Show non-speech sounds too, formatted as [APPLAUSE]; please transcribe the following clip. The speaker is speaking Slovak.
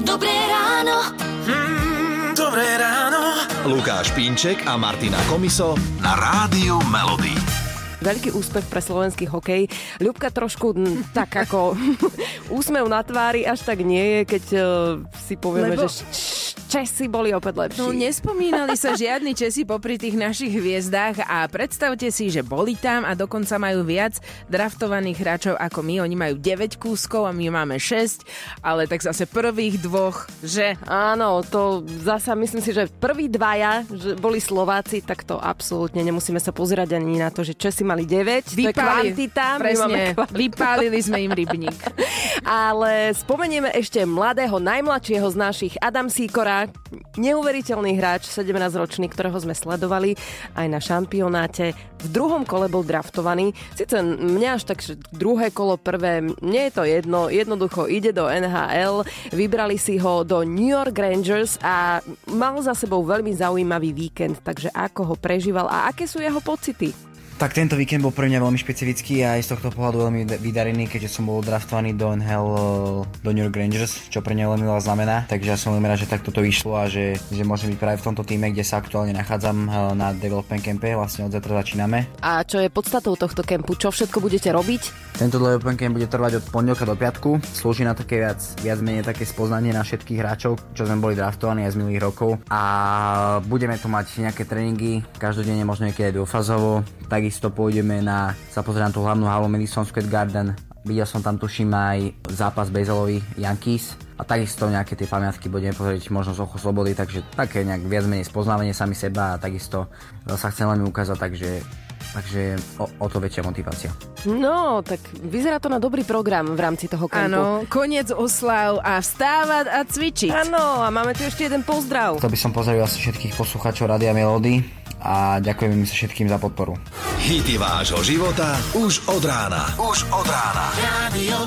Dobré ráno. Mm, dobré ráno. Lukáš Pínček a Martina Komiso na Rádiu Melody. Veľký úspech pre slovenský hokej. Ľubka trošku m, tak ako [LAUGHS] úsmev na tvári až tak nie je, keď uh, si povieme, Lebo- že Česi boli opäť lepší. No nespomínali sa žiadni Česi popri tých našich hviezdách a predstavte si, že boli tam a dokonca majú viac draftovaných hráčov ako my. Oni majú 9 kúskov a my máme 6, ale tak zase prvých dvoch, že Áno, to zasa myslím si, že prví dvaja že boli Slováci, tak to absolútne nemusíme sa pozerať ani na to, že Česi mali 9, to je kvantita, presne, vypálili sme im rybník. [LAUGHS] Ale spomenieme ešte mladého, najmladšieho z našich, Adam Neuveriteľný hráč, 17-ročný, ktorého sme sledovali aj na šampionáte. V druhom kole bol draftovaný. Sice mňa až tak druhé kolo, prvé, mne je to jedno, jednoducho ide do NHL, vybrali si ho do New York Rangers a mal za sebou veľmi zaujímavý víkend, takže ako ho prežíval a aké sú jeho pocity? Tak tento víkend bol pre mňa veľmi špecifický a aj z tohto pohľadu veľmi vydarený, keďže som bol draftovaný do NHL eh, do New York Rangers, čo pre mňa veľmi veľa znamená. Takže ja som veľmi rád, že takto to vyšlo a že, že môžem byť práve v tomto týme, kde sa aktuálne nachádzam eh, na development campe, vlastne od zajtra začíname. A čo je podstatou tohto kempu? Čo všetko budete robiť? Tento development camp bude trvať od pondelka do piatku, slúži na také viac, viac menej také spoznanie na všetkých hráčov, čo sme boli draftovaní aj z minulých rokov a budeme tu mať nejaké tréningy, každodenne možno niekedy aj dvofazovo, takisto pôjdeme na, sa pozrieť na tú hlavnú halu Madison Square Garden, Videl som tam tuším aj zápas baseballový Yankees a takisto nejaké tie pamiatky budeme pozrieť možno z ocho slobody, takže také nejak viac menej spoznávanie sami seba a takisto sa chcem len ukázať, takže, takže o, o to väčšia motivácia. No, tak vyzerá to na dobrý program v rámci toho kempu. Áno, koniec oslav a vstávať a cvičiť. Áno, a máme tu ešte jeden pozdrav. Chcel by som pozdraviť asi všetkých poslucháčov Radia Melody a ďakujem im sa všetkým za podporu. Hity vášho života už od rána. Už od rána. Radio.